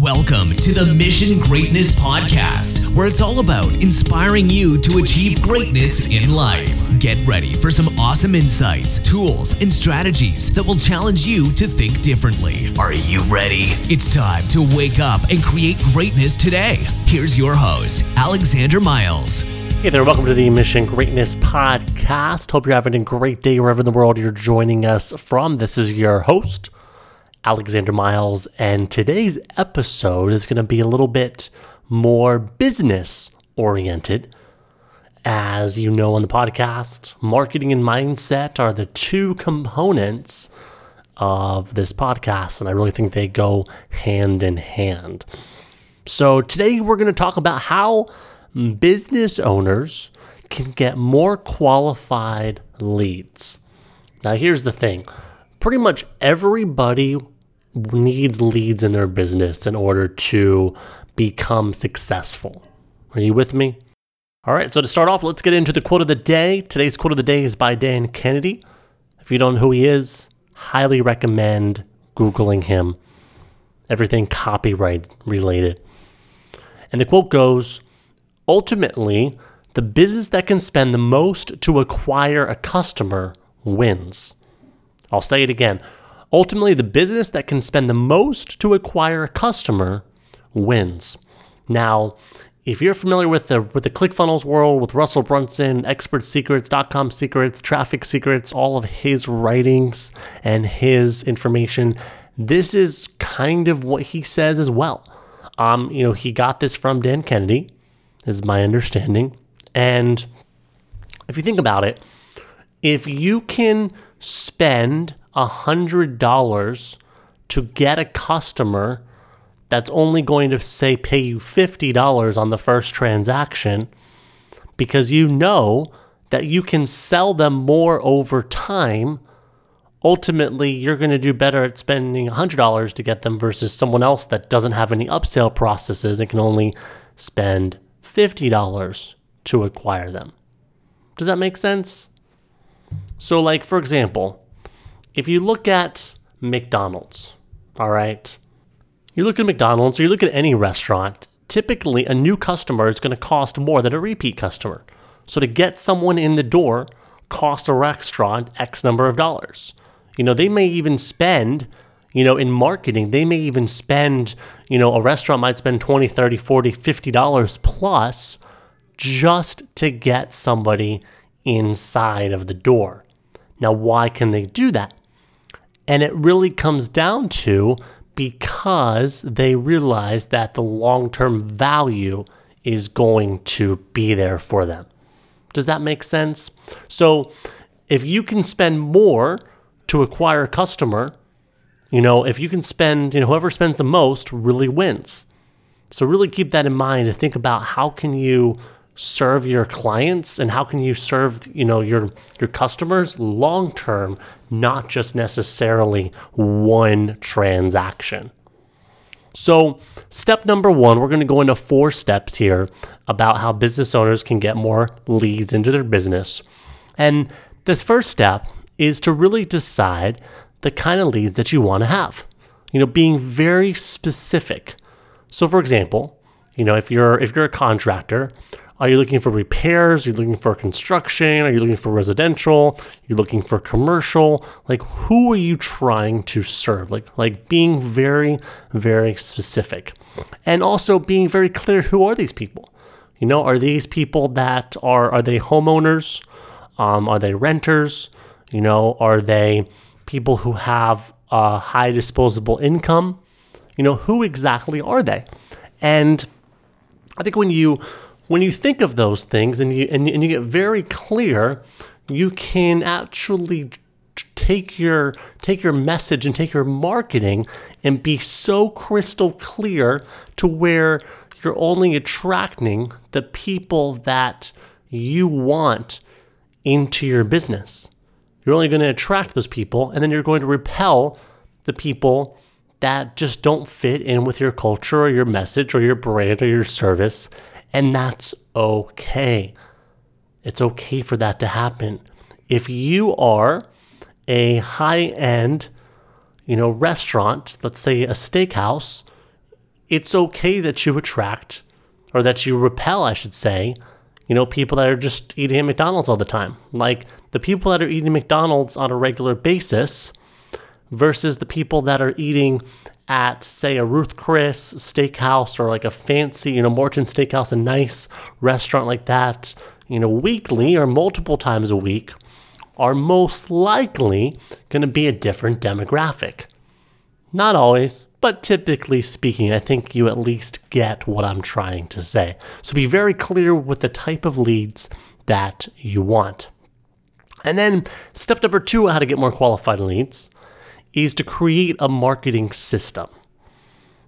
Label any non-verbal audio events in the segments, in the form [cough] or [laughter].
Welcome to the Mission Greatness Podcast, where it's all about inspiring you to achieve greatness in life. Get ready for some awesome insights, tools, and strategies that will challenge you to think differently. Are you ready? It's time to wake up and create greatness today. Here's your host, Alexander Miles. Hey there, welcome to the Mission Greatness Podcast. Hope you're having a great day wherever in the world you're joining us from. This is your host, Alexander Miles, and today's episode is going to be a little bit more business oriented. As you know on the podcast, marketing and mindset are the two components of this podcast, and I really think they go hand in hand. So, today we're going to talk about how business owners can get more qualified leads. Now, here's the thing pretty much everybody needs leads in their business in order to become successful. Are you with me? All right, so to start off, let's get into the quote of the day. Today's quote of the day is by Dan Kennedy. If you don't know who he is, highly recommend Googling him. Everything copyright related. And the quote goes Ultimately, the business that can spend the most to acquire a customer wins. I'll say it again. Ultimately, the business that can spend the most to acquire a customer wins. Now, if you're familiar with the with the ClickFunnels world, with Russell Brunson, Expert Secrets, DotCom Secrets, Traffic Secrets, all of his writings and his information, this is kind of what he says as well. Um, you know, he got this from Dan Kennedy, is my understanding. And if you think about it, if you can spend $100 to get a customer that's only going to say pay you $50 on the first transaction because you know that you can sell them more over time ultimately you're going to do better at spending $100 to get them versus someone else that doesn't have any upsell processes and can only spend $50 to acquire them. Does that make sense? So like for example, if you look at McDonald's, all right, you look at McDonald's or you look at any restaurant, typically a new customer is going to cost more than a repeat customer. So to get someone in the door costs a restaurant X number of dollars. You know, they may even spend, you know, in marketing, they may even spend, you know, a restaurant might spend 20, 30, 40, 50 dollars plus just to get somebody inside of the door. Now, why can they do that? And it really comes down to because they realize that the long term value is going to be there for them. Does that make sense? So if you can spend more to acquire a customer, you know, if you can spend, you know, whoever spends the most really wins. So really keep that in mind to think about how can you serve your clients? And how can you serve you know your your customers long term not just necessarily one transaction? So step number 1 we're going to go into four steps here about how business owners can get more leads into their business. And this first step is to really decide the kind of leads that you want to have you know being very specific. So for example you know if you're if you're a contractor are you looking for repairs? Are you looking for construction? Are you looking for residential? Are you looking for commercial? Like who are you trying to serve? Like like being very very specific. And also being very clear who are these people? You know, are these people that are are they homeowners? Um, are they renters? You know, are they people who have a high disposable income? You know, who exactly are they? And I think when you when you think of those things and you and, and you get very clear, you can actually take your take your message and take your marketing and be so crystal clear to where you're only attracting the people that you want into your business. You're only going to attract those people and then you're going to repel the people that just don't fit in with your culture or your message or your brand or your service and that's okay. It's okay for that to happen. If you are a high end, you know, restaurant, let's say a steakhouse, it's okay that you attract or that you repel, I should say, you know, people that are just eating at McDonald's all the time. Like the people that are eating McDonald's on a regular basis versus the people that are eating at, say, a Ruth Chris steakhouse or like a fancy, you know, Morton Steakhouse, a nice restaurant like that, you know, weekly or multiple times a week, are most likely going to be a different demographic. Not always, but typically speaking, I think you at least get what I'm trying to say. So be very clear with the type of leads that you want. And then step number two, how to get more qualified leads, is to create a marketing system.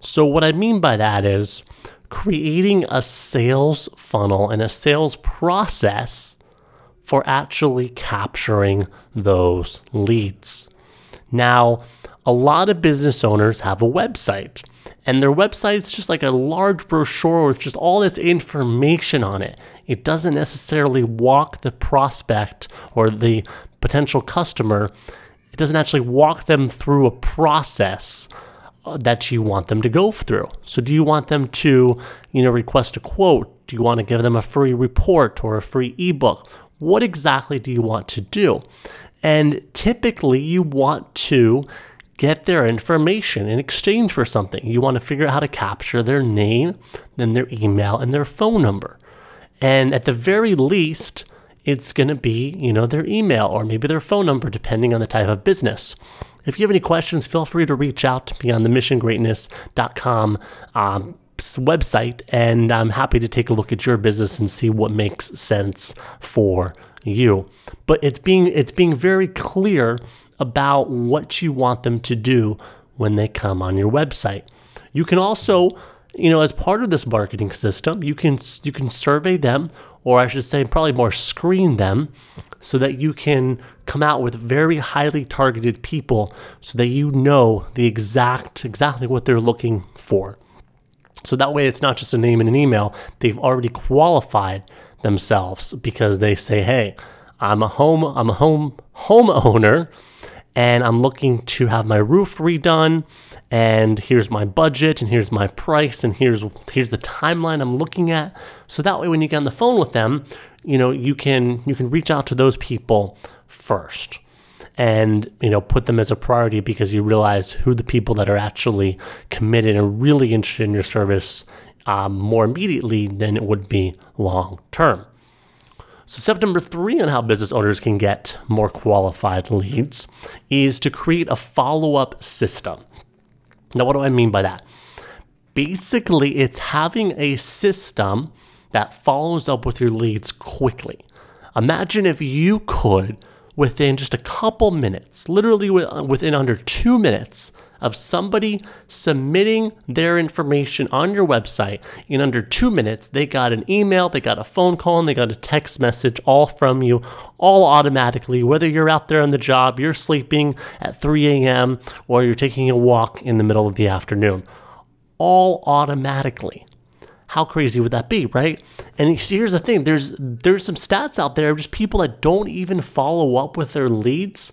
So, what I mean by that is creating a sales funnel and a sales process for actually capturing those leads. Now, a lot of business owners have a website, and their website's just like a large brochure with just all this information on it. It doesn't necessarily walk the prospect or the potential customer, doesn't actually walk them through a process uh, that you want them to go through. So do you want them to, you know, request a quote? Do you want to give them a free report or a free ebook? What exactly do you want to do? And typically you want to get their information in exchange for something. You want to figure out how to capture their name, then their email, and their phone number. And at the very least, it's going to be, you know, their email or maybe their phone number, depending on the type of business. If you have any questions, feel free to reach out to me on the missiongreatness.com um, website, and I'm happy to take a look at your business and see what makes sense for you. But it's being it's being very clear about what you want them to do when they come on your website. You can also, you know, as part of this marketing system, you can you can survey them or I should say probably more screen them so that you can come out with very highly targeted people so that you know the exact exactly what they're looking for. So that way it's not just a name and an email, they've already qualified themselves because they say, "Hey, I'm a home I'm a home homeowner and I'm looking to have my roof redone and here's my budget and here's my price and here's here's the timeline I'm looking at. So that way when you get on the phone with them you know you can you can reach out to those people first and you know put them as a priority because you realize who the people that are actually committed and really interested in your service um, more immediately than it would be long term so, step number three on how business owners can get more qualified leads is to create a follow up system. Now, what do I mean by that? Basically, it's having a system that follows up with your leads quickly. Imagine if you could, within just a couple minutes, literally uh, within under two minutes, of somebody submitting their information on your website in under two minutes. They got an email, they got a phone call, and they got a text message all from you, all automatically. Whether you're out there on the job, you're sleeping at 3 a.m., or you're taking a walk in the middle of the afternoon, all automatically. How crazy would that be, right? And here's the thing: there's there's some stats out there of just people that don't even follow up with their leads,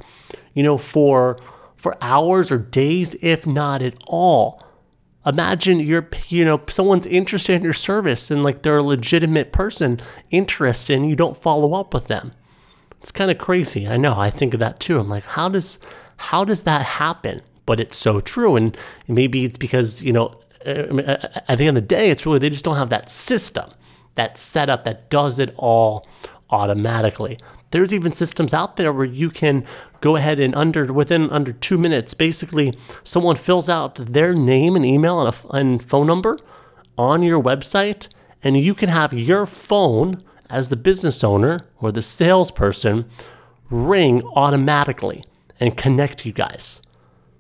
you know, for for hours or days, if not at all. Imagine you're, you know, someone's interested in your service and like they're a legitimate person interested and you don't follow up with them. It's kind of crazy. I know. I think of that too. I'm like, how does, how does that happen? But it's so true. And maybe it's because, you know, at the end of the day, it's really they just don't have that system, that setup that does it all automatically. There's even systems out there where you can go ahead and under within under two minutes, basically, someone fills out their name and email and, a, and phone number on your website, and you can have your phone as the business owner or the salesperson ring automatically and connect you guys.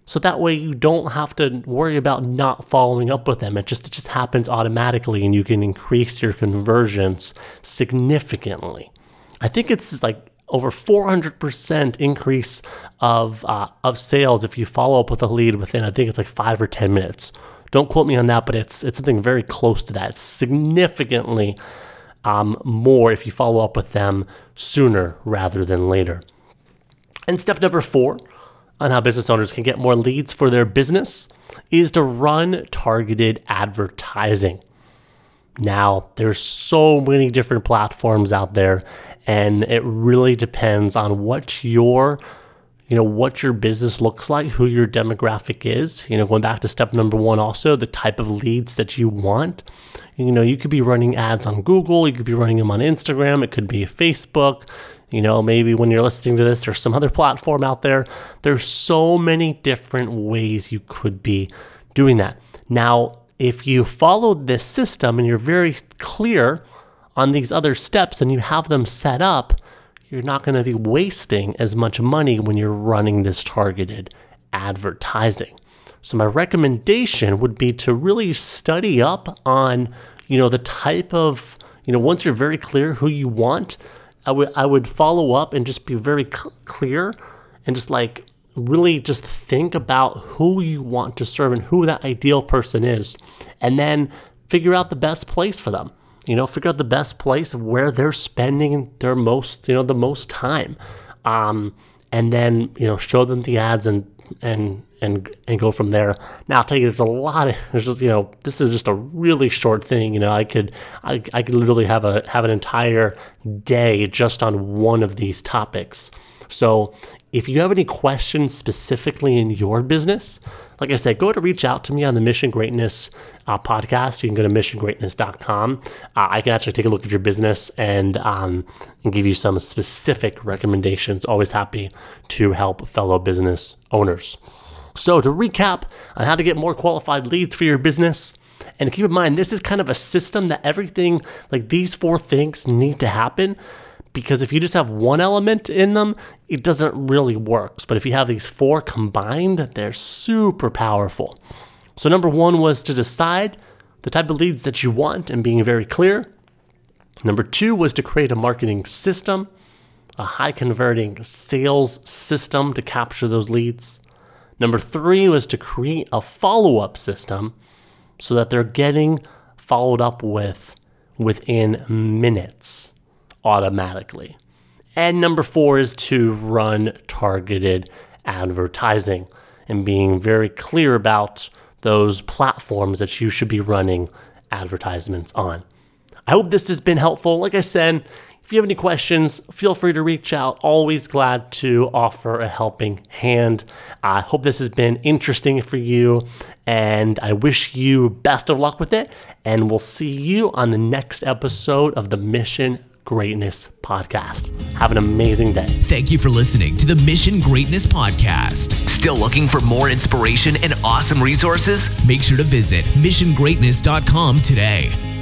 So that way you don't have to worry about not following up with them. It just it just happens automatically and you can increase your conversions significantly. I think it's like over 400% increase of uh, of sales if you follow up with a lead within I think it's like 5 or 10 minutes. Don't quote me on that, but it's it's something very close to that. It's significantly um, more if you follow up with them sooner rather than later. And step number four on how business owners can get more leads for their business is to run targeted advertising. Now, there's so many different platforms out there and it really depends on what your you know what your business looks like, who your demographic is. You know, going back to step number 1 also, the type of leads that you want. You know, you could be running ads on Google, you could be running them on Instagram, it could be Facebook, you know, maybe when you're listening to this, there's some other platform out there. There's so many different ways you could be doing that. Now, if you follow this system and you're very clear on these other steps and you have them set up, you're not going to be wasting as much money when you're running this targeted advertising. So my recommendation would be to really study up on, you know, the type of, you know, once you're very clear who you want, I would I would follow up and just be very cl- clear and just like really just think about who you want to serve and who that ideal person is and then figure out the best place for them. You know figure out the best place of where they're spending their most you know the most time. Um, and then you know show them the ads and and and and go from there. Now I'll tell you, there's a lot of [laughs] there's just you know this is just a really short thing. You know, I could I, I could literally have a have an entire day just on one of these topics. So if you have any questions specifically in your business, like I said, go to reach out to me on the Mission Greatness uh, podcast. You can go to missiongreatness.com. Uh, I can actually take a look at your business and, um, and give you some specific recommendations. Always happy to help fellow business owners. So, to recap on how to get more qualified leads for your business, and keep in mind, this is kind of a system that everything, like these four things, need to happen because if you just have one element in them, it doesn't really work. But if you have these four combined, they're super powerful. So, number one was to decide the type of leads that you want and being very clear. Number two was to create a marketing system, a high converting sales system to capture those leads. Number three was to create a follow up system so that they're getting followed up with within minutes automatically. And number four is to run targeted advertising and being very clear about those platforms that you should be running advertisements on. I hope this has been helpful. Like I said, if you have any questions, feel free to reach out. Always glad to offer a helping hand. I hope this has been interesting for you, and I wish you best of luck with it. And we'll see you on the next episode of the Mission Greatness Podcast. Have an amazing day. Thank you for listening to the Mission Greatness Podcast. Still looking for more inspiration and awesome resources? Make sure to visit missiongreatness.com today.